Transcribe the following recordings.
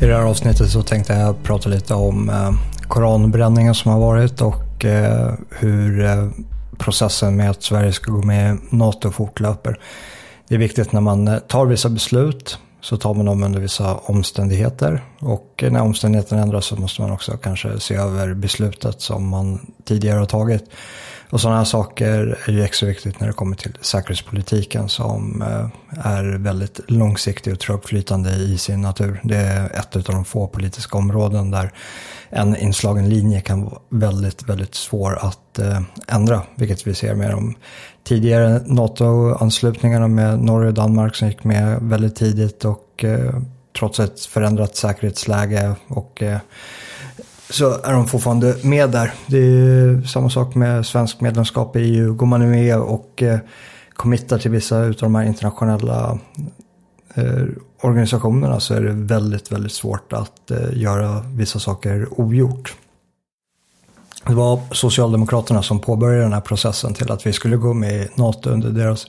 I det här avsnittet så tänkte jag prata lite om eh, koranbränningen som har varit och eh, hur eh, processen med att Sverige ska gå med i NATO fortlöper. Det är viktigt när man tar vissa beslut så tar man dem under vissa omständigheter. Och när omständigheterna ändras så måste man också kanske se över beslutet som man tidigare har tagit. Och sådana här saker är ju extra viktigt när det kommer till säkerhetspolitiken som eh, är väldigt långsiktig och trögflytande i sin natur. Det är ett av de få politiska områden där en inslagen linje kan vara väldigt, väldigt svår att eh, ändra. Vilket vi ser med de tidigare NATO-anslutningarna med Norge och Danmark som gick med väldigt tidigt och eh, trots ett förändrat säkerhetsläge och så är de fortfarande med där. Det är samma sak med svensk medlemskap i EU. Går man med och eh, committar till vissa av de här internationella eh, organisationerna så är det väldigt, väldigt svårt att eh, göra vissa saker ogjort. Det var Socialdemokraterna som påbörjade den här processen till att vi skulle gå med i NATO under deras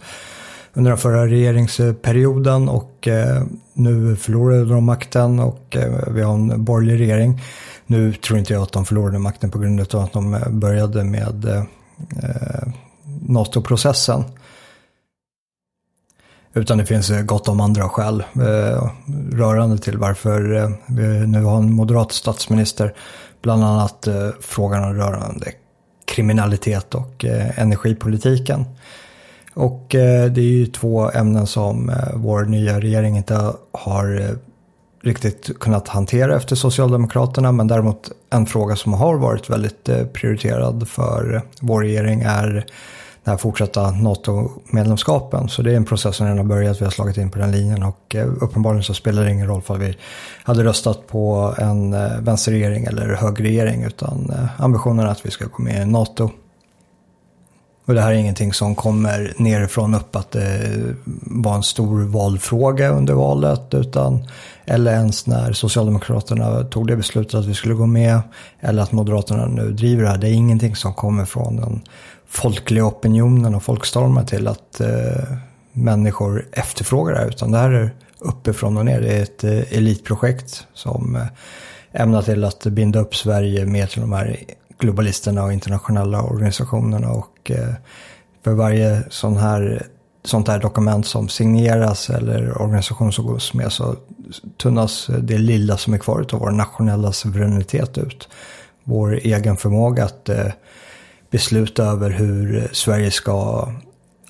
under den förra regeringsperioden och eh, nu förlorade de makten och eh, vi har en borgerlig regering. Nu tror inte jag att de förlorade makten på grund av att de eh, började med NATO-processen. Utan det finns gott om andra skäl rörande till varför vi nu har en moderat statsminister. Bland annat frågan rörande kriminalitet och energipolitiken. Och eh, det är ju två ämnen som eh, vår nya regering inte har eh, riktigt kunnat hantera efter Socialdemokraterna. Men däremot en fråga som har varit väldigt prioriterad för vår regering är den här fortsatta NATO-medlemskapen. Så det är en process som redan har börjat, vi har slagit in på den linjen och uppenbarligen så spelar det ingen roll för vi hade röstat på en vänsterregering eller högerregering utan ambitionen är att vi ska gå med i NATO. Och det här är ingenting som kommer nerifrån upp att det var en stor valfråga under valet utan eller ens när Socialdemokraterna tog det beslutet att vi skulle gå med. Eller att Moderaterna nu driver det här. Det är ingenting som kommer från den folkliga opinionen och folkstormar till att eh, människor efterfrågar det här. Utan det här är uppifrån och ner. Det är ett eh, elitprojekt som eh, ämnar till att binda upp Sverige mer till de här globalisterna och internationella organisationerna. Och eh, för varje sån här sånt här dokument som signeras eller organisation som gås med så tunnas det lilla som är kvar av vår nationella suveränitet ut. Vår egen förmåga att eh, besluta över hur Sverige ska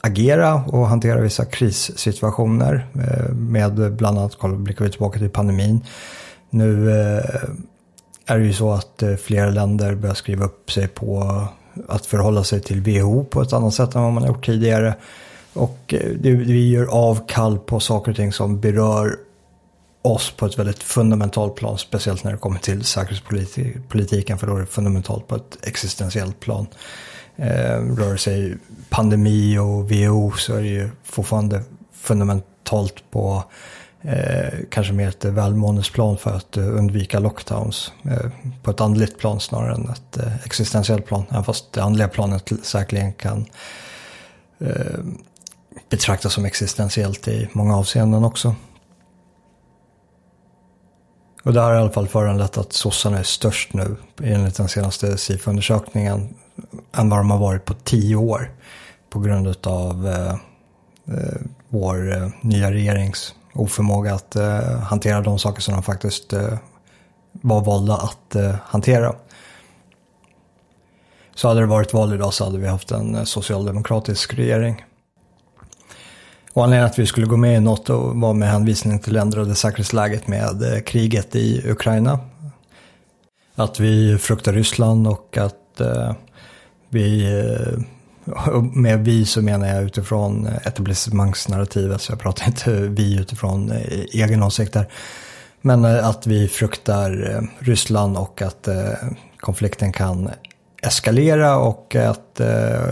agera och hantera vissa krissituationer. Eh, med bland annat, blickar vi tillbaka till pandemin. Nu är det ju så att eh, flera länder börjar skriva upp sig på att förhålla sig till WHO på ett annat sätt än vad man har gjort tidigare. Och eh, vi gör avkall på saker och ting som berör oss på ett väldigt fundamentalt plan. Speciellt när det kommer till säkerhetspolitiken för då är det fundamentalt på ett existentiellt plan. Eh, rör sig pandemi och WHO så är det ju fortfarande fundamentalt på eh, kanske mer ett välmåendesplan för att eh, undvika lockdowns. Eh, på ett andligt plan snarare än ett eh, existentiellt plan. Även fast det andliga planet säkerligen kan eh, betraktas som existentiellt i många avseenden också. Och det har i alla fall föranlett att sossarna är störst nu enligt den senaste SIFO-undersökningen än vad de har varit på tio år. På grund av eh, eh, vår eh, nya regerings oförmåga att eh, hantera de saker som de faktiskt eh, var valda att eh, hantera. Så hade det varit val idag så hade vi haft en eh, socialdemokratisk regering. Och anledningen att vi skulle gå med i NATO var med hänvisning till det ändrade säkerhetsläget med eh, kriget i Ukraina. Att vi fruktar Ryssland och att eh, vi, eh, med vi så menar jag utifrån etablissemangsnarrativet, så jag pratar inte vi utifrån eh, egen åsikt där. Men eh, att vi fruktar eh, Ryssland och att konflikten kan eskalera och att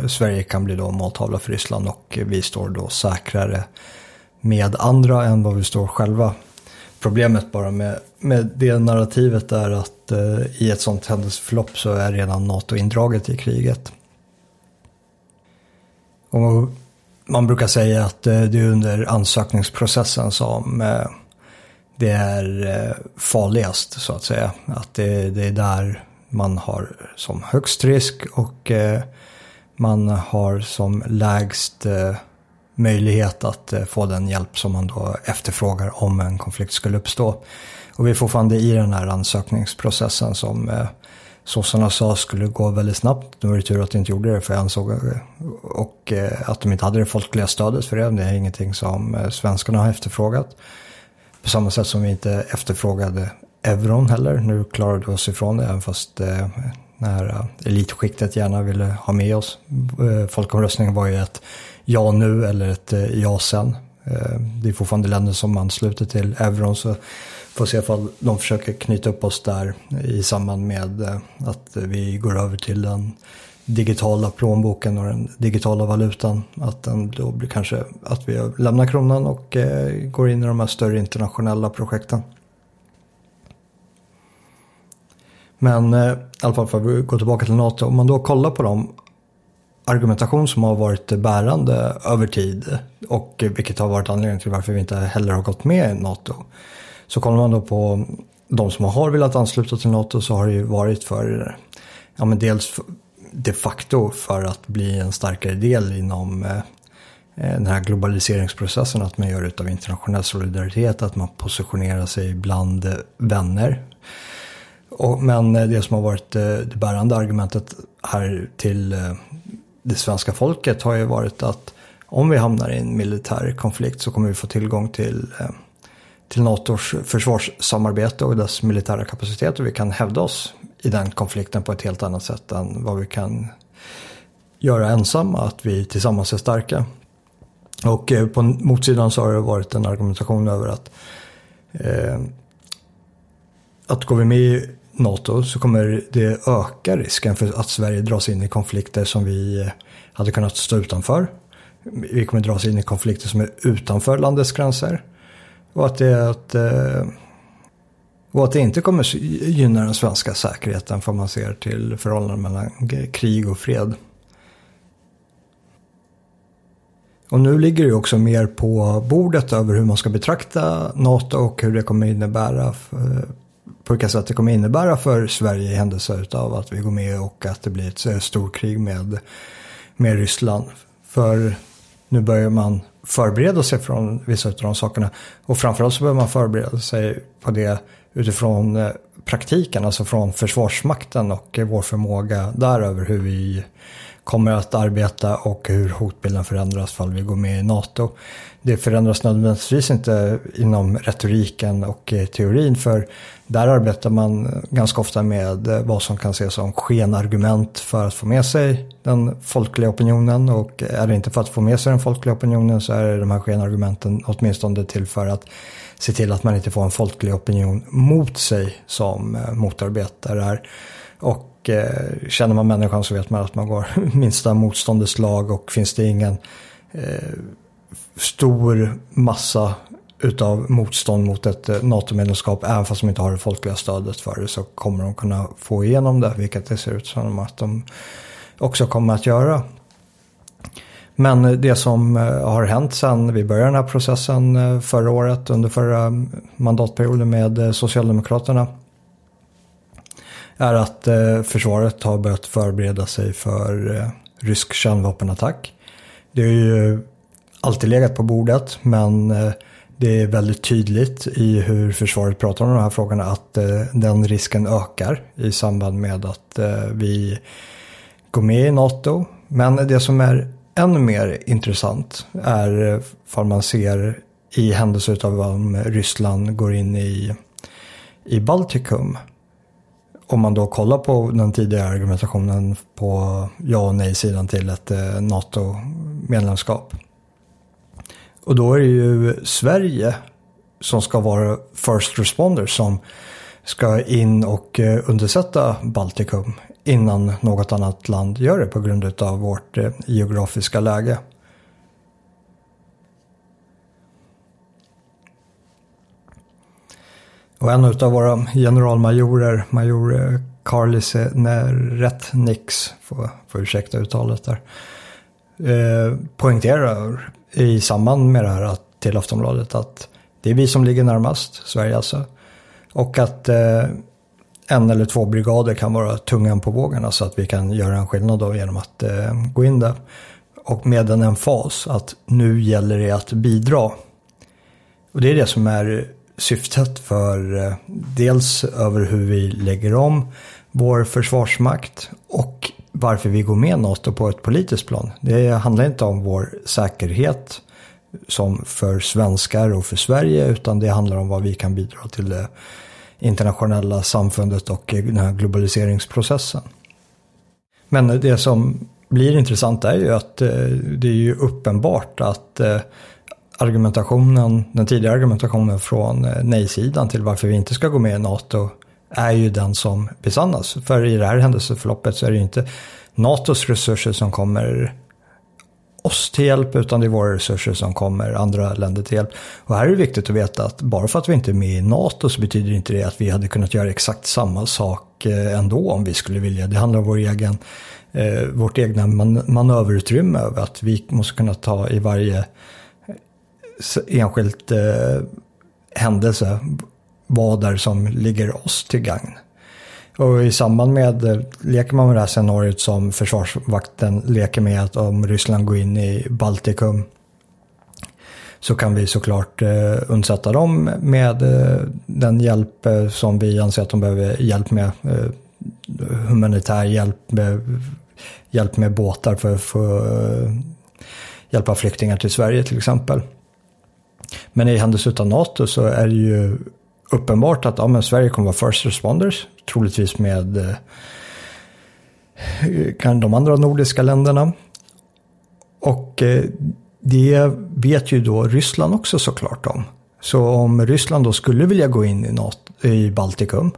Sverige kan bli då måltavla för Ryssland och vi står då säkrare med andra än vad vi står själva. Problemet bara med, med det narrativet är att eh, i ett sånt händelseförlopp så är redan NATO indraget i kriget. Och man brukar säga att eh, det är under ansökningsprocessen som eh, det är eh, farligast så att säga. Att det, det är där man har som högst risk och man har som lägst möjlighet att få den hjälp som man då efterfrågar om en konflikt skulle uppstå. Och vi är fortfarande i den här ansökningsprocessen som sossarna sa skulle gå väldigt snabbt. Nu var det tur att de inte gjorde det för jag ansåg och eh, att de inte hade det folkliga stödet för det. Det är ingenting som eh, svenskarna har efterfrågat. På samma sätt som vi inte efterfrågade euron heller. Nu klarade vi oss ifrån det även fast eh, det när elitskiktet gärna ville ha med oss. Folkomröstningen var ju ett ja nu eller ett ja sen. Det är fortfarande länder som ansluter till euron så Får se ifall de försöker knyta upp oss där i samband med eh, att vi går över till den digitala plånboken och den digitala valutan. Att den då blir kanske att vi lämnar kronan och eh, går in i de här större internationella projekten. Men eh, i alla fall för att gå tillbaka till NATO. Om man då kollar på de argumentation som har varit bärande över tid och vilket har varit anledningen till varför vi inte heller har gått med i NATO. Så kollar man då på de som har velat ansluta till NATO så har det ju varit för, ja men dels de facto för att bli en starkare del inom eh, eh den här globaliseringsprocessen, att man gör det av internationell solidaritet, att man positionerar sig bland eh, vänner. Och, men eh, det som har varit det bärande argumentet här till det svenska folket har ju varit att om vi hamnar i en militär konflikt så kommer vi få tillgång till till NATOs försvarssamarbete och dess militära kapacitet och vi kan hävda oss i den konflikten på ett helt annat sätt än vad vi kan göra ensamma, att vi tillsammans är starka. Och eh, på motsidan så har det varit en argumentation över att eh, att går vi med i NATO så kommer det öka risken för att Sverige dras in i konflikter som vi eh, hade kunnat stå utanför. Vi kommer dras in i konflikter som är utanför landets gränser. Och att det, att, eh, och att det inte kommer gynna den svenska säkerheten för man ser till förhållanden mellan krig och fred. Och nu ligger det också mer på bordet över hur man ska betrakta NATO och hur det kommer innebära för, på vilka sätt det kommer innebära för Sverige i händelse av att vi går med och att det blir ett eh, storkrig med, med Ryssland. För nu börjar man förbereda sig från vissa av de sakerna. Och framförallt så behöver man förbereda sig på det utifrån eh, praktiken, alltså från Försvarsmakten och vår förmåga där över hur vi kommer att arbeta och hur hotbilden förändras fall vi går med i NATO. Det förändras nödvändigtvis inte inom retoriken och eh, teorin för där arbetar man ganska ofta med eh, vad som kan ses som skenargument för att få med sig den folkliga opinionen och är det inte för att få med sig den folkliga opinionen så är de här skenargumenten åtminstone till för att se till att man inte får en folklig opinion mot sig som eh, motarbetare. motarbetar det här. Och eh, känner man människan så vet man att man går minsta motståndets lag och finns det ingen eh, stor massa utav motstånd mot ett eh, NATO-medlemskap, även fast de inte har det folkliga stödet för det, så kommer de kunna få igenom det, vilket det ser ut som att de också kommer att göra. Men det som eh, har hänt sedan vi började den här processen eh, förra året, under förra mandatperioden med Socialdemokraterna, är att eh, försvaret har börjat förbereda sig för eh, rysk kärnvapenattack. Det har ju alltid legat på bordet, men eh, det är väldigt tydligt i hur försvaret pratar om de här frågorna att eh, den risken ökar i samband med att eh, vi går med i NATO. Men det som är ännu mer intressant är vad man ser i händelse av om Ryssland går in i, i Baltikum. Om man då kollar på den tidigare argumentationen på ja och nej-sidan till ett eh, NATO-medlemskap och då är det ju Sverige som ska vara first responders som ska in och eh, undersätta Baltikum innan något annat land gör det på grund av vårt eh, geografiska läge. Och en av våra generalmajorer, major eh, Carlis Rättnix får, får ursäkta uttalet där, eh, poängterar i samband med det här att, till Aftonbladet att det är vi som ligger närmast, Sverige alltså. Och att eh, en eller två brigader kan vara tungan på vågen så att vi kan göra en skillnad då genom att eh, gå in där. Och med en emfas att nu gäller det att bidra. Och det är det som är syftet för eh, dels över hur vi lägger om vår försvarsmakt och varför vi går med NATO på ett politiskt plan. Det handlar inte om vår säkerhet som för svenskar och för Sverige utan det handlar om vad vi kan bidra till det internationella samfundet och den här globaliseringsprocessen. Men det som blir intressant är ju att eh, det är ju uppenbart att eh, argumentationen, den tidigare argumentationen från eh, nej-sidan till varför vi inte ska gå med i NATO är ju den som besannas. För i det här händelseförloppet så är det ju inte NATOs resurser som kommer oss till hjälp utan det är våra resurser som kommer andra länder till hjälp. Och här är det viktigt att veta att bara för att vi inte är med i NATO så betyder inte det att vi hade kunnat göra exakt samma sak eh, ändå om vi skulle vilja. Det handlar om vår egen, eh, vårt egna man manöverutrymme över att vi måste kunna ta i varje enskilt eh, händelse vad där som ligger oss till gagn. Och i samband med, eh, leker man med det här scenariot som Försvarsvakten leker med att om Ryssland går in i Baltikum så kan vi såklart eh, undsätta dem med eh, den hjälp eh, som vi anser att de behöver hjälp med. Eh, humanitär hjälp, med, hjälp med båtar för att få eh, hjälpa flyktingar till Sverige till exempel. Men i händelse av NATO så är det ju uppenbart att ja, men Sverige kommer vara first responders, troligtvis med eh, kan de andra nordiska länderna. Och eh, det vet ju då Ryssland också såklart om. Så om Ryssland då skulle vilja gå in i, NATO, i Baltikum,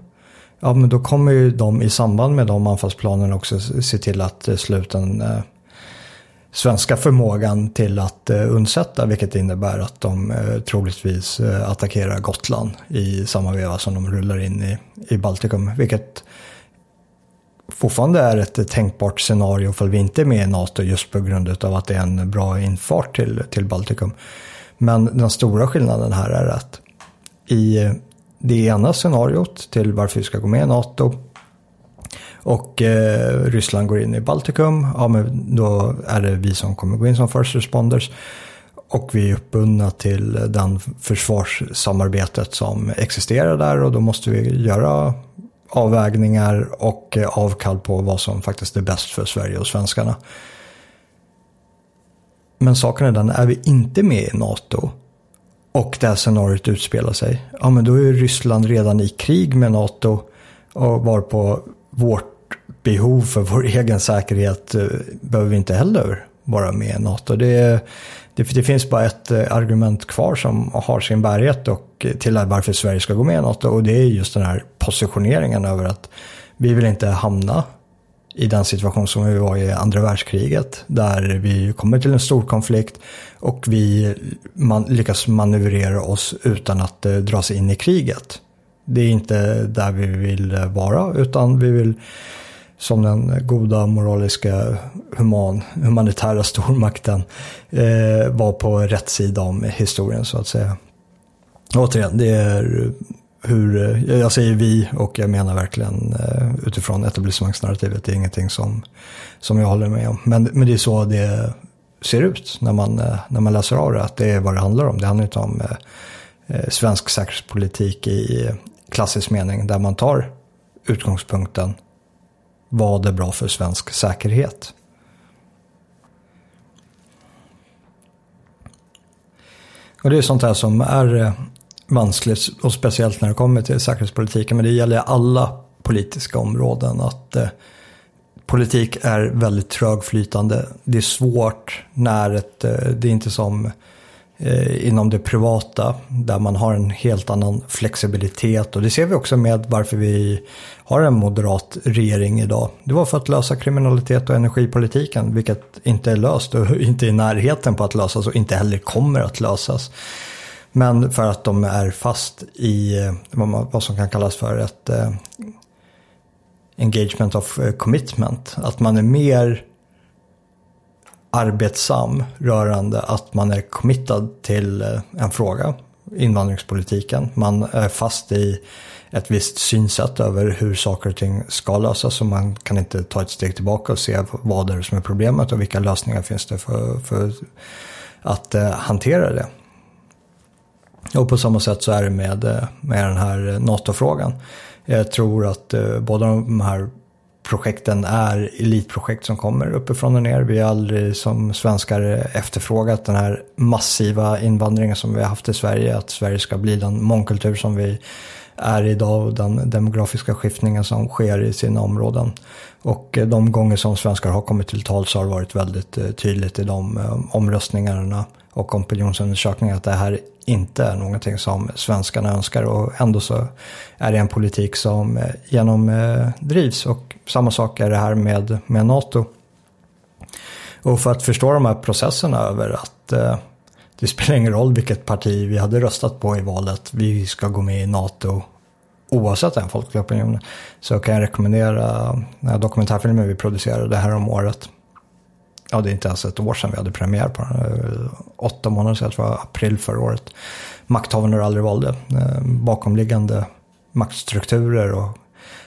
ja men då kommer ju de i samband med de anfallsplanerna också se till att sluta en eh, svenska förmågan till att eh, undsätta, vilket innebär att de eh, troligtvis eh, attackerar Gotland i samma veva som de rullar in i, i Baltikum, vilket fortfarande är ett tänkbart scenario för vi inte är med i NATO just på grund av att det är en bra infart till, till Baltikum. Men den stora skillnaden här är att i eh, det ena scenariot till varför vi ska gå med i NATO och eh, Ryssland går in i Baltikum, ja men då är det vi som kommer gå in som first responders. Och vi är uppbundna till den försvarssamarbetet som existerar där och då måste vi göra avvägningar och eh, avkall på vad som faktiskt är bäst för Sverige och svenskarna. Men saken är den, är vi inte med i NATO och det här scenariot utspelar sig, ja men då är Ryssland redan i krig med NATO och var på vårt behov för vår egen säkerhet eh, behöver vi inte heller vara med i NATO. Det, det, det, finns bara ett eh, argument kvar som har sin bärighet och till varför Sverige ska gå med i NATO och det är just den här positioneringen över att vi vill inte hamna i den situation som vi var i andra världskriget där vi kommer till en stor konflikt och vi man, lyckas manövrera oss utan att eh, dras in i kriget. Det är inte där vi vill eh, vara utan vi vill som den goda moraliska human, humanitära stormakten eh, var på rätt sida om historien så att säga. Återigen, det är hur, eh, jag säger vi och jag menar verkligen eh, utifrån etablissemangsnarrativet, det är ingenting som, som jag håller med om. Men, men det är så det ser ut när man, eh, när man läser av det, att det är vad det handlar om. Det handlar inte om eh svensk säkerhetspolitik i klassisk mening, där man tar utgångspunkten vad är bra för svensk säkerhet. Och det är sånt här som är eh, vanskligt och speciellt när det kommer till säkerhetspolitiken. Men det gäller alla politiska områden att eh, politik är väldigt trögflytande. Det är svårt när ett, eh, det är inte som Eh, Eh, inom det privata där man har en helt annan flexibilitet och det ser vi också med varför vi har en moderat regering idag. Det var för att lösa kriminalitet och energipolitiken vilket inte är löst och inte i närheten på att lösas och inte heller kommer att lösas. Men för att de är fast i eh, vad som kan kallas för ett eh, engagement of commitment. Att man är mer arbetsam rörande att man är committad till eh, en fråga. invandringspolitiken. Man är fast i ett visst synsätt över hur saker och ting ska lösas och man kan inte ta ett steg tillbaka och se vad det är som är problemet och vilka lösningar finns det för, för att eh, hantera det. Och på samma sätt så är det med, eh, med den här eh, NATO-frågan. Jag tror att eh, båda de här projekten är elitprojekt som kommer uppifrån och ner. Vi har aldrig som svenskar efterfrågat den här massiva invandringen som vi har haft i Sverige. Att Sverige ska bli den mångkultur som vi är idag och den demografiska skiftningen som sker i sina områden. Och eh, de gånger som svenskar har kommit till tal så har det varit väldigt eh, tydligt i de eh, omröstningarna och opinionsundersökningar att det här inte är någonting som svenskarna önskar och ändå så är det en politik som eh, genomdrivs eh, och samma sak är det här med, med NATO. Och för att förstå de här processerna över att eh, det spelar ingen roll vilket parti vi hade röstat på i valet. Vi ska gå med i NATO oavsett den folkliga opinionen. Så kan jag rekommendera den här dokumentärfilmen vi producerade här om året. Ja, det är inte ens ett år sedan vi hade premiär på den. Åtta månader sedan, jag tror det var april förra året. Makthavarna du aldrig valde. Eh, bakomliggande maktstrukturer och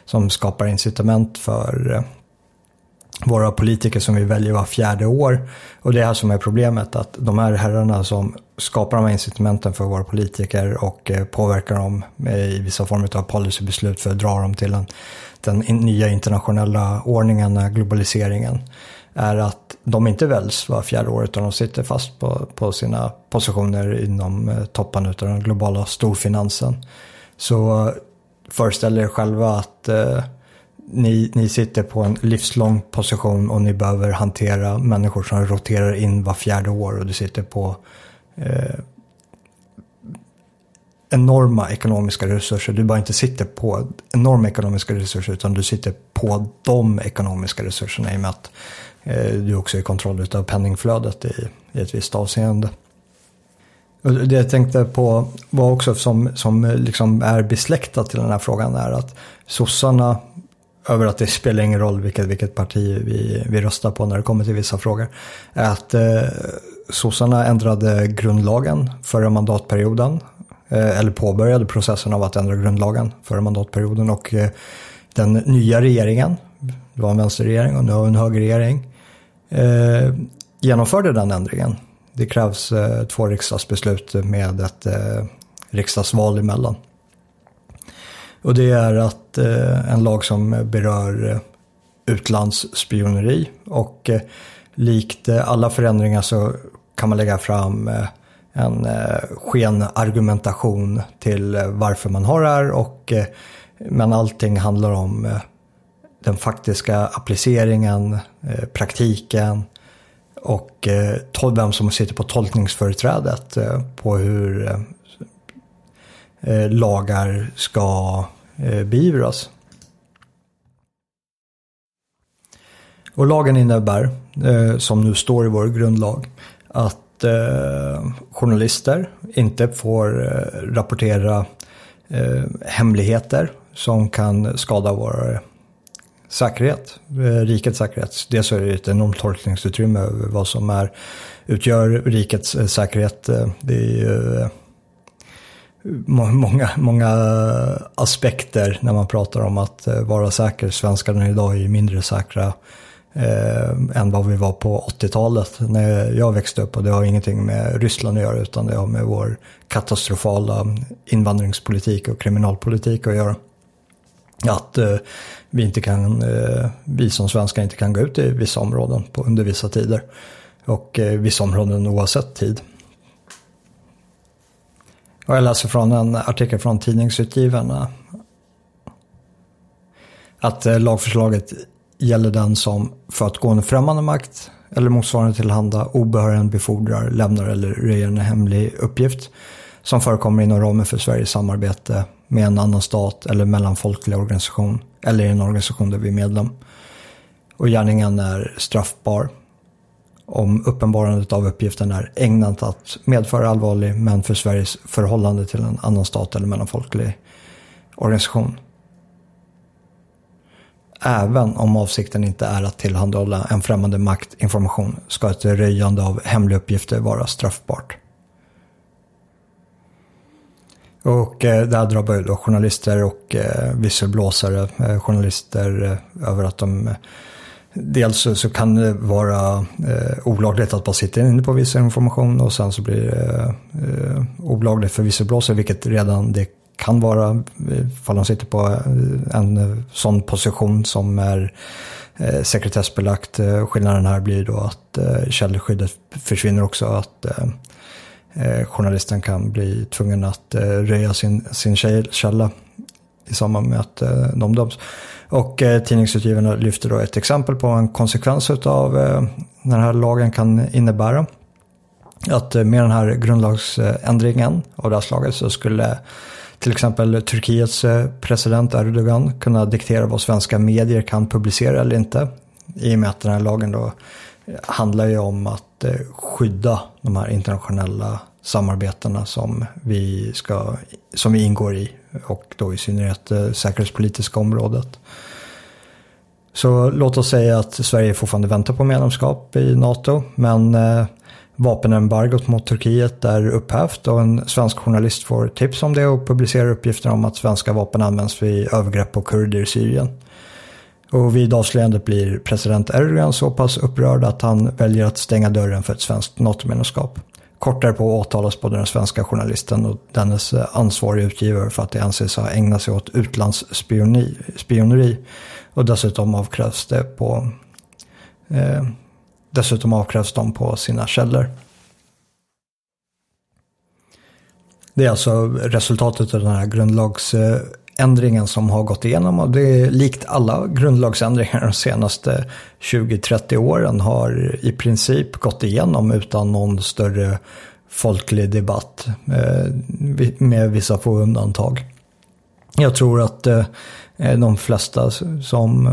som skapar incitament för eh, våra politiker som vi väljer var fjärde år. Och det är här som är problemet, att de här herrarna som skapar de här incitamenten för våra politiker och eh, påverkar dem i vissa former av policybeslut för att dra dem till den, den nya internationella ordningen, globaliseringen, är att de inte väljs var fjärde år utan de sitter fast på, på sina positioner inom eh, toppen av den globala storfinansen. Så eh, föreställ er själva att eh, ni, ni sitter på en livslång position och ni behöver hantera människor som roterar in var fjärde år och du sitter på eh, enorma ekonomiska resurser. Du bara inte sitter på enorma ekonomiska resurser utan du sitter på de ekonomiska resurserna i och med att Eh, du också i kontroll av penningflödet i, i ett visst avseende. Och det jag tänkte på var också som, som eh, liksom är besläktat till den här frågan är att sossarna över att det spelar ingen roll vilket, vilket parti vi, vi röstar på när det kommer till vissa frågor. Är att eh, sossarna ändrade grundlagen förra mandatperioden. Eh, eller påbörjade processen av att ändra grundlagen förra mandatperioden. Och eh, den nya regeringen, det var en vänsterregering och nu har vi en högerregering, eh, genomförde den ändringen. Det krävs eh, två riksdagsbeslut med ett eh, riksdagsval emellan. Och det är att eh, en lag som berör eh, utlandsspioneri och eh, likt eh, alla förändringar så kan man lägga fram eh, en eh, skenargumentation till eh, varför man har det här och eh, men allting handlar om eh, den faktiska appliceringen, eh, praktiken och eh, vem som sitter på tolkningsföreträdet eh, på hur eh, lagar ska eh, beivras. Och lagen innebär, eh, som nu står i vår grundlag, att eh, journalister inte får eh, rapportera eh, hemligheter som kan skada vår säkerhet, eh, rikets säkerhet. Dels är det ett enormt tolkningsutrymme över vad som är, utgör rikets eh, säkerhet. Eh, det är ju många, många aspekter när man pratar om att vara säker. Svenskarna idag är mindre säkra eh, än vad vi var på 80-talet när jag växte upp. Och det har ingenting med Ryssland att göra utan det har med vår katastrofala invandringspolitik och kriminalpolitik att göra. Att eh, vi, inte kan, eh, vi som svenskar inte kan gå ut i vissa områden på, under vissa tider. Och eh, vissa områden oavsett tid. Och jag läser från en artikel från Tidningsutgivarna. Att eh, lagförslaget gäller den som för att gå en främmande makt eller motsvarande tillhanda obehörigen befordrar, lämnar eller röjer en hemlig uppgift som förekommer inom ramen för Sveriges samarbete med en annan stat eller mellanfolklig organisation eller i en organisation där vi är medlem. Och gärningen är straffbar om uppenbarandet av uppgiften är ägnat att medföra allvarlig men för Sveriges förhållande till en annan stat eller mellanfolklig organisation. Även om avsikten inte är att tillhandahålla en främmande makt information ska ett röjande av hemliga uppgifter vara straffbart. Och eh, det här drabbar ju då journalister och eh, visselblåsare, eh, journalister eh, över att de eh, Dels så, så, kan det vara eh, olagligt att bara sitta inne på viss information och sen så blir det eh, olagligt för visselblåsare, vilket redan det kan vara eh, ifall de sitter på eh, en sån position som är eh, sekretessbelagt. Skillnaden här blir då att eh, källskyddet försvinner också. Att eh, journalisten kan bli tvungen att eh, röja sin, sin källa i samband med att eh, de döms. Och eh, tidningsutgivarna lyfter då ett exempel på en konsekvens av eh, den här lagen kan innebära. Att eh, med den här grundlagsändringen av det här slaget så skulle till exempel Turkiets president Erdogan kunna diktera vad svenska medier kan publicera eller inte. I och med att den här lagen då handlar ju om att skydda de här internationella samarbetena som vi, ska, som vi ingår i och då i synnerhet det säkerhetspolitiska området. Så låt oss säga att Sverige fortfarande väntar på medlemskap i NATO men eh, vapenembargot mot Turkiet är upphävt och en svensk journalist får tips om det och publicerar uppgifter om att svenska vapen används vid övergrepp på kurder i Syrien. Och vid avslöjandet blir president Erdogan så pass upprörd att han väljer att stänga dörren för ett svenskt NATO-medlemskap. Kort därpå åtalas både den svenska journalisten och dennes eh, ansvariga utgivare för att de anses ha ägnat sig åt utlandsspioneri. Och dessutom avkrävs det på eh, Dessutom avkrävs de på sina källor. Det är alltså resultatet av den här grundlags eh, ändringen som har gått igenom och det är likt alla grundlagsändringar de senaste 20-30 åren har i princip gått igenom utan någon större folklig debatt eh, med vissa få undantag. Jag tror att eh, eh, de flesta som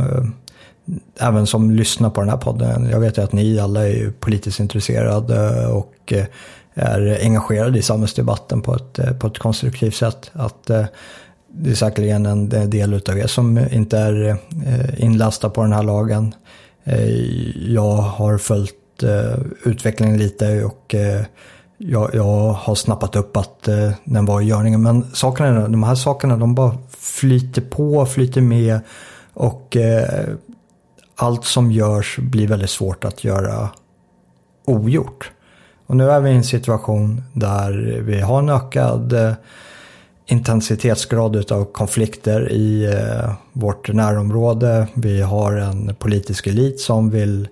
även som lyssnar på den här podden. Jag vet ju att ni alla är politiskt intresserade och är engagerade i samhällsdebatten på ett, på ett konstruktivt sätt. Att det är säkerligen en del av er som inte är eh, inlastad på den här lagen. Eh, jag har följt eh, utvecklingen lite och jag, jag har snappat upp att eh, den var i görningen. Men sakerna, de här sakerna de bara flyter på, flyter med. Och eh, allt som görs blir väldigt svårt att göra ogjort. Och nu är vi i en situation där vi har en ökad eh, intensitetsgrad av konflikter i eh, vårt närområde. Vi har en politisk elit som vill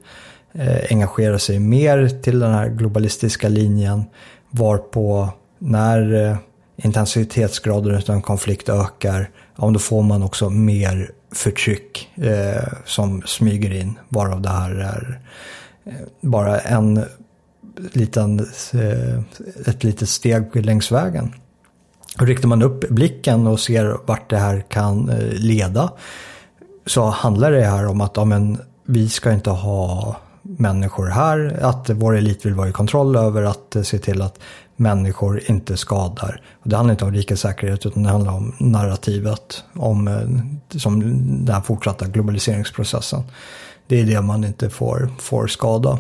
eh, engagera sig mer till den här globalistiska linjen. Varpå när eh, intensitetsgraden av en konflikt ökar, ja, då får man också mer förtryck eh, som smyger in. Varav det här är bara en liten, eh, ett litet steg längs vägen. Riktar man upp blicken och ser vart det här kan eh, leda så handlar det här om att ja, men, vi ska inte ha människor här, att vår elit vill vara i kontroll över att eh, se till att människor inte skadar. Och det handlar inte om rikets säkerhet utan det handlar om narrativet, om eh, som den här fortsatta globaliseringsprocessen. Det är det man inte får, får skada.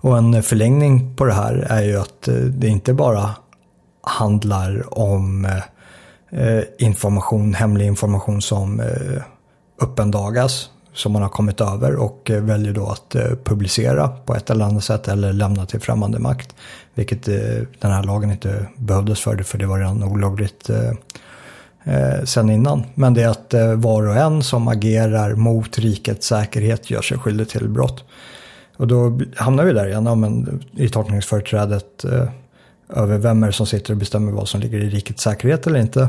Och en förlängning på det här är ju att det inte bara handlar om eh, information, hemlig information som eh, uppendagas som man har kommit över och eh, väljer då att eh, publicera på ett eller annat sätt eller lämna till främmande makt. Vilket eh, den här lagen inte behövdes för, för det var redan olagligt sen innan. Men det är att var och en som agerar mot rikets säkerhet gör sig skyldig till brott. Och då hamnar vi där igen ja, men, i tolkningsföreträdet över vem är det som sitter och bestämmer vad som ligger i rikets säkerhet eller inte.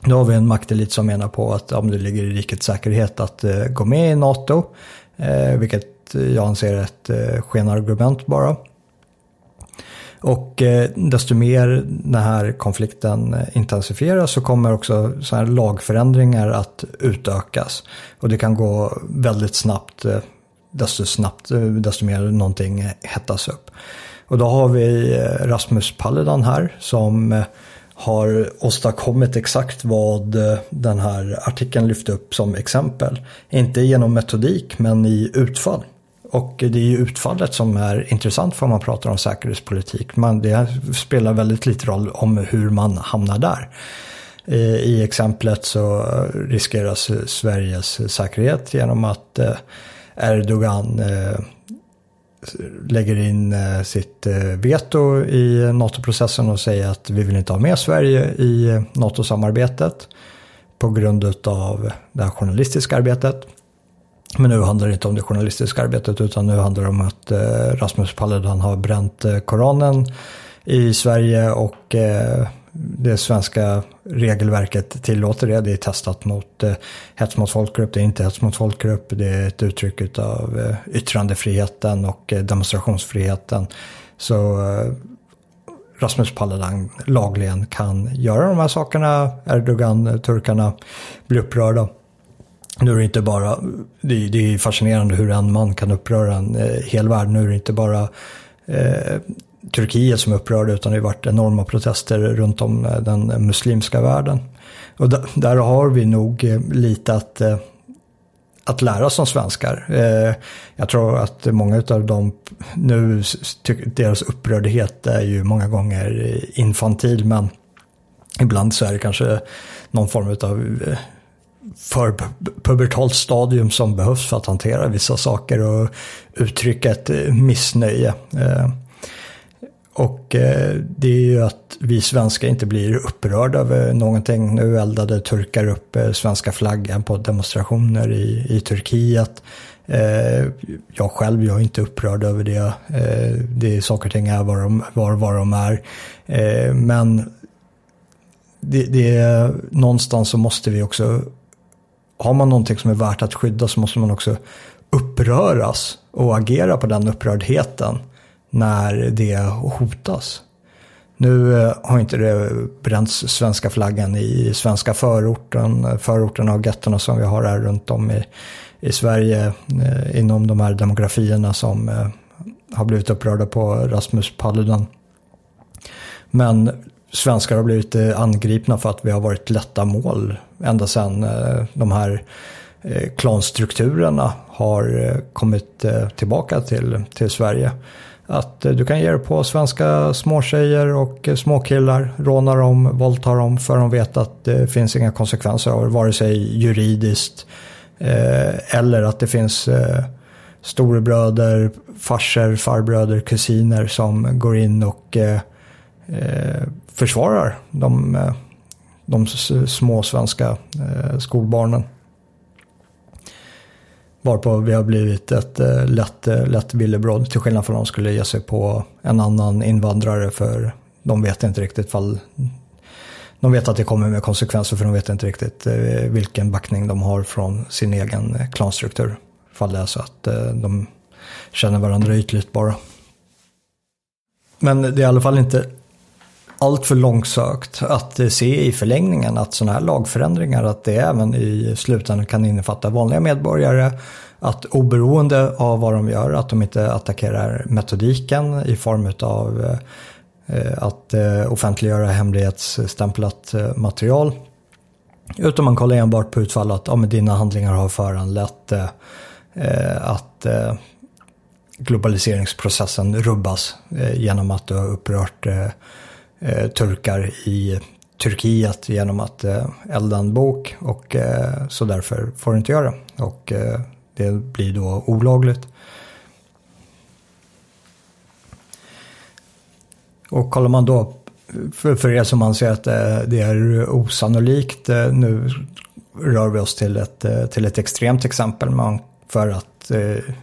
Nu har vi en maktelit som menar på att om det ligger i rikets säkerhet att eh, gå med i NATO, eh, vilket jag anser är ett eh, skenargument bara. Och eh, desto mer den här konflikten eh, intensifieras så kommer också så här lagförändringar att utökas. Och det kan gå väldigt snabbt, eh, desto snabbt, eh, desto mer någonting hettas upp. Och då har vi eh, Rasmus Paludan här som eh, har åstadkommit exakt vad eh, den här artikeln lyfte upp som exempel. Inte genom metodik men i utfall. Och det är ju utfallet som är intressant för man pratar om säkerhetspolitik. Men det spelar väldigt lite roll om hur man hamnar där. I exemplet så riskeras Sveriges säkerhet genom att Erdogan lägger in eh, sitt eh, veto i NATO-processen och säger att vi vill inte ha med Sverige i eh, NATO-samarbetet på grund av det här journalistiska arbetet. Men nu handlar det inte om det journalistiska arbetet utan nu handlar det om att Rasmus Paludan har bränt Koranen i Sverige och det svenska regelverket tillåter det. Det är testat mot eh, hets mot folkgrupp, det är inte hets mot folkgrupp, det är ett uttryck av eh, yttrandefriheten och eh, demonstrationsfriheten. Så Rasmus Paludan lagligen kan göra de här sakerna. Erdogan, turkarna blir upprörda. Nu är det inte bara, det är, det är fascinerande hur en man kan uppröra en eh, hel värld. Nu är det inte bara eh, Turkiet som är utan det har varit enorma protester runt om eh, den muslimska världen. Och där, där har vi nog eh, lite att, eh, att lära som svenskar. Jag tror att många av dem nu, deras upprördhet är ju många gånger infantil men ibland så är det kanske någon form av för pubertalt stadium som behövs för att hantera vissa saker och uttrycka ett eh, missnöje. Och eh, det är ju att vi svenskar inte blir upprörda över någonting. Nu eldade turkar upp eh, svenska flaggan på demonstrationer i, i Turkiet. Eh, jag själv, jag är inte upprörd över det. Det är saker och ting är var de, var, var de är. Men det, det är, någonstans så måste vi också har man någonting som är värt att skydda så måste man också uppröras och agera på den upprördheten när det hotas. Nu eh, har inte det bränts svenska flaggan i svenska förorten, förorterna och gettorna som vi har här runt om i, i Sverige eh, inom de här demografierna som eh, har blivit upprörda på Rasmus Paludan. Men svenskar har blivit angripna för att vi har varit lätta mål ända sedan de här klanstrukturerna har kommit tillbaka till, till Sverige. Att eh, du kan ge dig på svenska småtjejer och eh, småkillar, råna dem, våldta dem för de vet att det finns inga konsekvenser av det, vare sig juridiskt eh, eller att det finns storebröder, farsor, farbröder, kusiner som går in och försvarar de, de små svenska skolbarnen. Varpå vi har blivit ett eh, lätt, eh, lätt villebråd till skillnad från om de skulle ge sig på en annan invandrare för de vet inte riktigt fall de vet att det kommer med konsekvenser för de vet inte riktigt eh, vilken backning de har från sin egen klanstruktur. Fall det är så att de känner varandra ytligt bara. Men det är i alla fall inte allt för långsökt att eh, se i förlängningen att sådana här lagförändringar, att det även i slutändan kan innefatta vanliga medborgare, att oberoende av vad de gör, att de inte attackerar metodiken i form av eh, eh, att offentliggöra hemlighetsstämplat material. Utan man kollar enbart på utfallet att ja, dina handlingar har föranlett att globaliseringsprocessen rubbas genom att du har upprört Eh, turkar i Turkiet genom att eh, elda en bok och eh, så därför får du inte göra det. Och eh, det blir då olagligt. Och kollar man då, för, för er som anser att eh, det är osannolikt, eh, nu rör vi oss till ett, eh, till ett extremt exempel man, för att eh,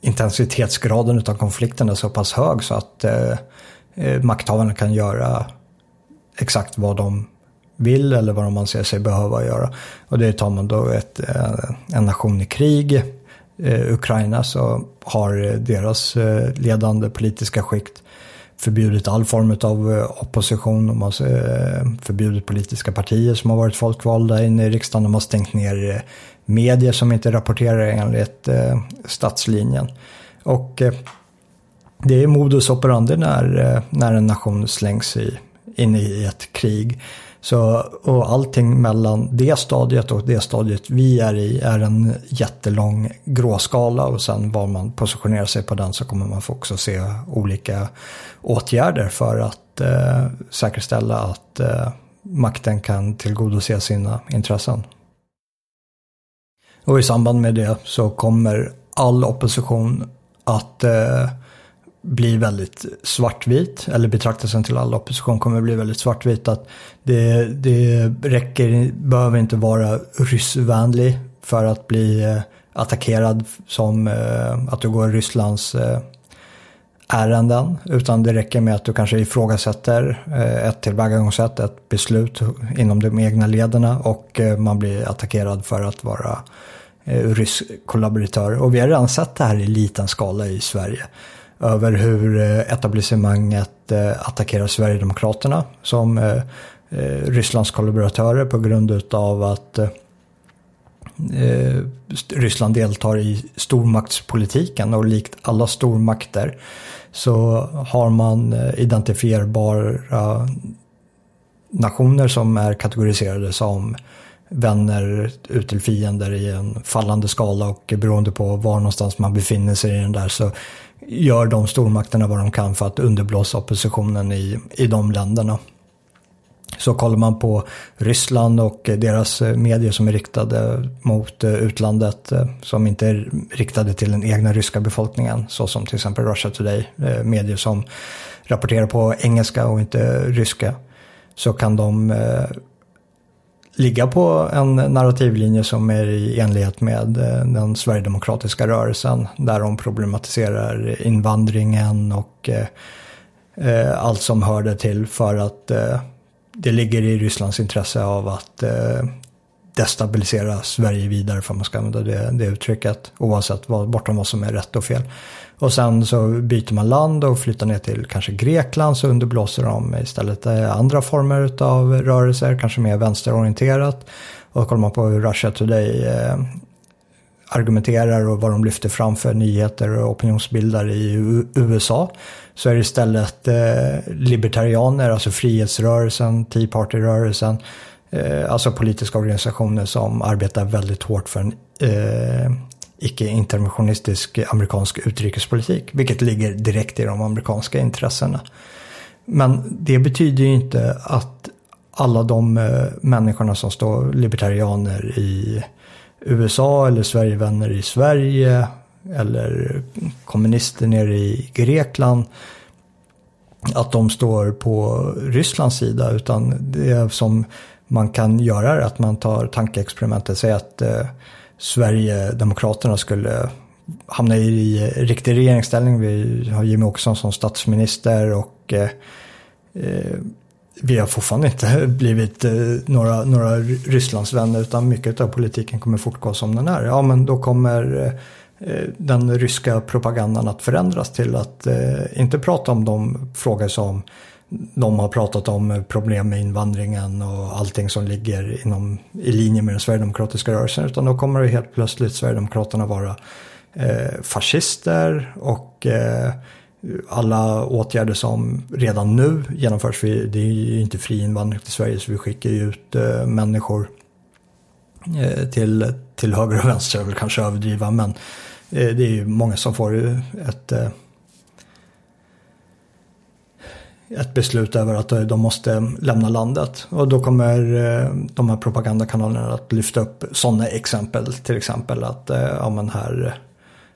intensitetsgraden av konflikten är så pass hög så att eh, eh, makthavarna kan göra exakt vad de vill eller vad de anser sig behöva göra. Och det tar man då ett, eh, en nation i krig, eh, Ukraina, så har eh, deras eh, ledande politiska skikt förbjudit all form av opposition. De har förbjudit politiska partier som har varit folkvalda inne i riksdagen. De har stängt ner medier som inte rapporterar enligt statslinjen. Och det är modus operandi när, eh, när en nation slängs i, in i ett krig. Så, och allting mellan det stadiet och det stadiet vi är i är en jättelång gråskala och sen var man positionerar sig på den så kommer man få också se olika åtgärder för att eh, säkerställa att eh, makten kan tillgodose sina intressen. Och i samband med det så kommer all opposition att eh, bli väldigt svartvit, eller betraktelsen till all opposition kommer bli väldigt svartvit. Att det, det räcker, behöver inte vara ryssvänlig för att bli eh, attackerad som eh, att du går Rysslands eh, ärenden. Utan det räcker med att du kanske ifrågasätter ett tillvägagångssätt, ett beslut inom de egna lederna och man blir attackerad för att vara rysk kollaboratör. Och vi har redan sett det här i liten skala i Sverige över hur eh, etablissemanget eh, attackerar Sverigedemokraterna som eh, Rysslands kollaboratörer på grund av att Ryssland deltar i stormaktspolitiken. Och likt alla stormakter så har man identifierbara nationer som är kategoriserade som vänner ut till fiender i en fallande skala. Och beroende på var någonstans man befinner sig i den där så gör de stormakterna vad de kan för att underblåsa oppositionen i, i de länderna. Så kollar man på Ryssland och deras eh, medier som är riktade mot eh, utlandet, eh, som inte är riktade till den egna ryska befolkningen, så som till exempel Russia Today, medier som rapporterar på engelska och inte ryska, så kan de ligga på en narrativlinje som är i enlighet med eh, den sverigedemokratiska rörelsen. Där de problematiserar invandringen och eh, eh allt som hör det till för att eh, det ligger i Rysslands intresse av att destabilisera Sverige vidare, för man ska använda det, det uttrycket, oavsett vad, bortom vad som är rätt och fel. Och sen så byter man land och flyttar ner till kanske Grekland så underblåser de istället eh, andra former av rörelser, kanske mer vänsterorienterat. Och kollar man på hur Russia Today eh, argumenterar och vad de lyfter fram för nyheter och opinionsbildare i USA så är det istället eh, libertarianer, alltså frihetsrörelsen, Tea Party-rörelsen, alltså politiska organisationer som arbetar väldigt hårt för en eh, icke-interventionistisk amerikansk utrikespolitik, vilket ligger direkt i de amerikanska intressena. Men det betyder ju inte att alla de eh, människorna som står libertarianer i USA eller Sverigevänner i Sverige eller kommunister nere i Grekland att de står på Rysslands sida utan det som man kan göra är att man tar tankeexperimentet, säg att eh, Sverigedemokraterna skulle hamna i riktig regeringsställning. Vi har Jimmie Åkesson som statsminister och eh, eh, vi har fortfarande inte blivit eh, några, några Rysslandsvänner utan mycket av politiken kommer fortgå som den är. Ja men då kommer eh, eh den ryska propagandan att förändras till att eh, inte prata om de frågor som de har pratat om problem med invandringen och allting som ligger inom, i linje med den sverigedemokratiska rörelsen. Utan då kommer det helt plötsligt Sverigedemokraterna vara eh, fascister och eh, alla åtgärder som redan nu genomförs. För det är ju inte fri invandring till Sverige så vi skickar ju ut eh, människor eh, till, till höger och vänster, jag vill kanske överdriva. Men eh, det är ju många som får ett eh, ett beslut över att eh, de måste lämna landet. Och då kommer eh, de här propagandakanalerna att lyfta upp sådana exempel. Till exempel att eh, ja, men här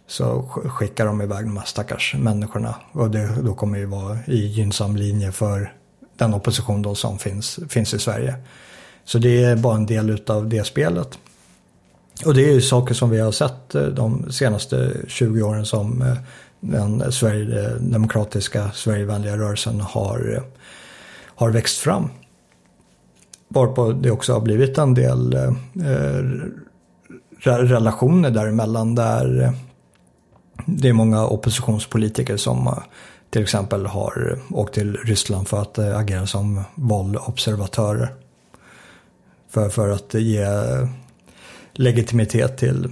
så skickar de iväg de här stackars människorna. Och det då kommer ju vara i gynnsam linje för den opposition då som finns, finns i Sverige. Så det är bara en del av det spelet. Och det är ju saker som vi har sett de senaste 20 åren som den Sverigedemokratiska, Sverigevänliga rörelsen har, har växt fram. Varpå det också har blivit en del eh, relationer däremellan där eh, det är många oppositionspolitiker som eh, till exempel har åkt till Ryssland för att eh, agera som valobservatörer. För, för att ge legitimitet till eh,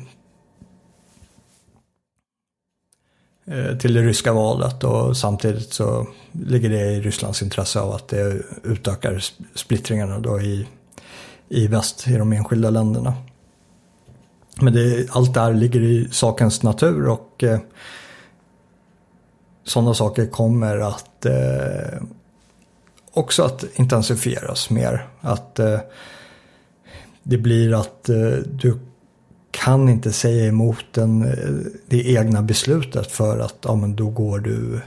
Eh, till det ryska valet och samtidigt så ligger det i Rysslands intresse av att det utökar splittringarna då i, i väst, i de enskilda länderna. Men det, allt det här ligger i sakens natur och eh, sådana saker kommer att eh, också att intensifieras mer. Att eh, det blir att eh, du kan inte säga emot den, eh, det egna beslutet för att ja, men då går du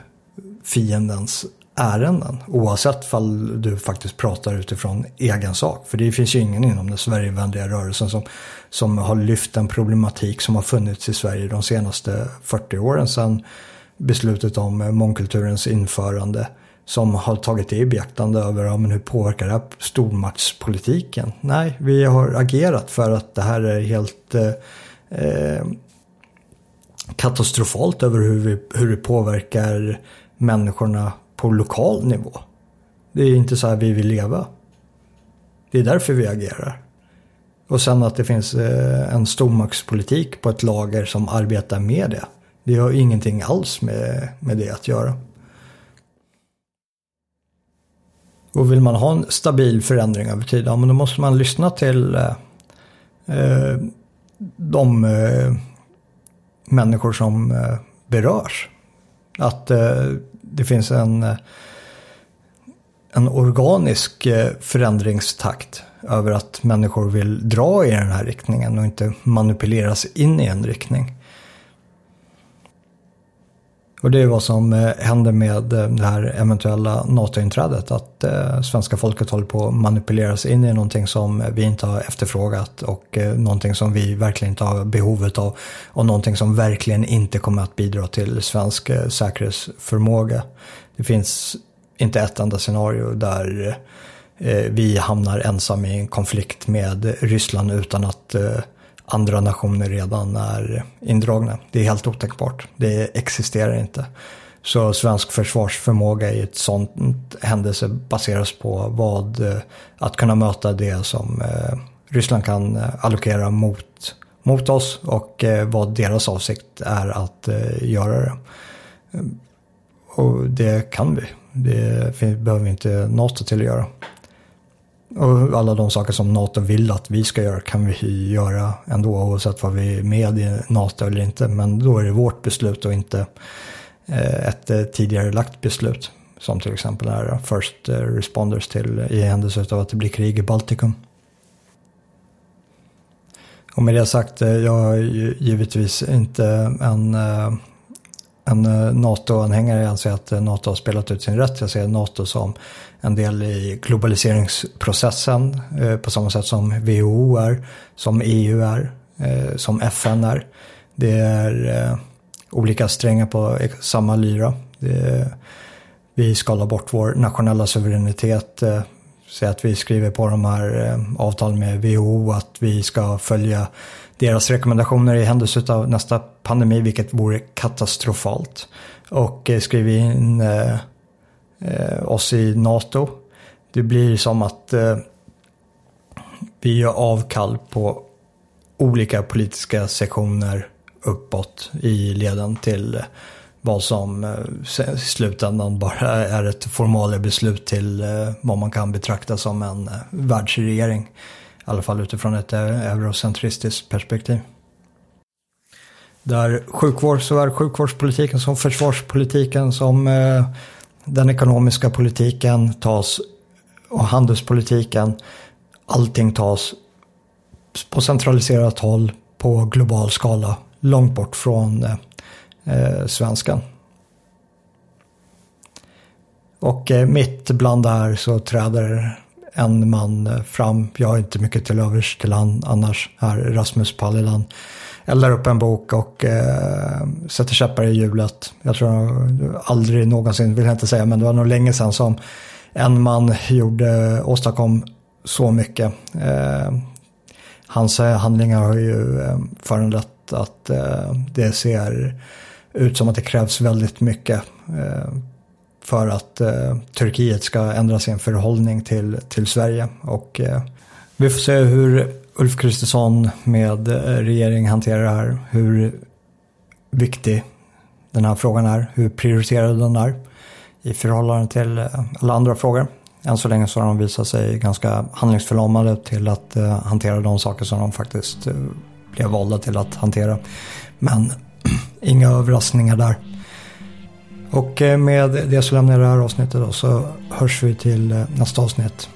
fiendens ärenden. Oavsett fall du faktiskt pratar utifrån egen sak. För det finns ju ingen inom den Sverigevänliga rörelsen som, som har lyft en problematik som har funnits i Sverige de senaste 40 åren sedan beslutet om eh, mångkulturens införande som har tagit det i beaktande över ja, men hur påverkar det här stormaktspolitiken. Nej, vi har agerat för att det här är helt eh, eh, katastrofalt över hur, vi, hur det påverkar människorna på lokal nivå. Det är inte så här vi vill leva. Det är därför vi agerar. Och sen att det finns eh, en stormaktspolitik på ett lager som arbetar med det. Det har ingenting alls med, med det att göra. Och vill man ha en stabil förändring över tid, ja men då måste man lyssna till eh, eh de eh, människor som eh, berörs. Att eh, det finns en, eh, en organisk eh, förändringstakt över att människor vill dra i den här riktningen och inte manipuleras in i en riktning. Och det är vad som eh, händer med eh, det här eventuella NATO-inträdet. Att eh, svenska folket håller på att manipuleras in i någonting som vi inte har efterfrågat och någonting som vi verkligen inte har behovet av. Och någonting som verkligen inte kommer att bidra till svensk säkerhetsförmåga. Det finns inte ett enda scenario där vi hamnar ensam i en konflikt med Ryssland utan att andra nationer redan är indragna. Det är helt otänkbart. Det existerar inte. Så svensk försvarsförmåga i ett sånt händelse baseras på vad, eh, att kunna möta det som eh, Ryssland kan eh, allokera mot, mot oss och vad deras avsikt är att göra det. Och det kan vi. Det behöver vi inte NATO till att göra. Och alla de saker som NATO vill att vi ska göra kan vi göra ändå oavsett vad vi är med i NATO eller inte. Men då är det vårt beslut och inte eh, ett eh, tidigare lagt beslut. Som till exempel är First eh, Responders till i händelse av att det blir krig i Baltikum. Och med det sagt, jag är givetvis inte en, en eh, NATO-anhängare. Anser att eh, NATO har spelat ut sin rätt. Jag ser NATO som en del i globaliseringsprocessen eh, på samma sätt som WHO är, som EU är, som FN är. Det är olika strängar på samma lyra. Är, vi skalar bort vår nationella suveränitet. Säg att vi skriver på de här avtalen med WHO att vi ska följa deras rekommendationer i händelse av nästa pandemi, vilket vore katastrofalt. Och eh, skriver in eh, eh, oss i NATO. Det blir som att eh, vi gör avkall på olika politiska sektioner uppåt i leden till eh, vad som i slutändan bara är ett formalia beslut till vad man kan betrakta som en världsregering. I alla fall utifrån ett eurocentristiskt perspektiv. Där sjukvård, såväl sjukvårdspolitiken som försvarspolitiken som eh, den ekonomiska politiken tas och handelspolitiken. Allting tas på centraliserat håll på global skala. Långt bort från eh, eh svenskan. Och eh, mitt bland det här så träder en man eh, fram. Jag har inte mycket till övers till han annars. Här Rasmus Pallilan eldar upp en bok och eh, sätter käppar i hjulet. Jag tror aldrig någonsin, vill jag inte säga, men det var nog länge sedan som en man gjorde, åstadkom så mycket. Eh, hans eh, handlingar har ju eh, föranlett att eh, det ser ut som att det krävs väldigt mycket eh, för att eh, Turkiet ska ändra sin förhållning till, till Sverige. Och eh, vi får se hur Ulf Kristersson med eh, regering hanterar det här. Hur viktig den här frågan är, hur prioriterad den är i förhållande till eh, alla andra frågor. Än så länge så har de visat sig ganska handlingsförlamade till att eh, hantera de saker som de faktiskt eh, blev valda till att hantera. Men inga överraskningar där. Och eh, med det så lämnar jag det här avsnittet och så hörs vi till eh, nästa avsnitt.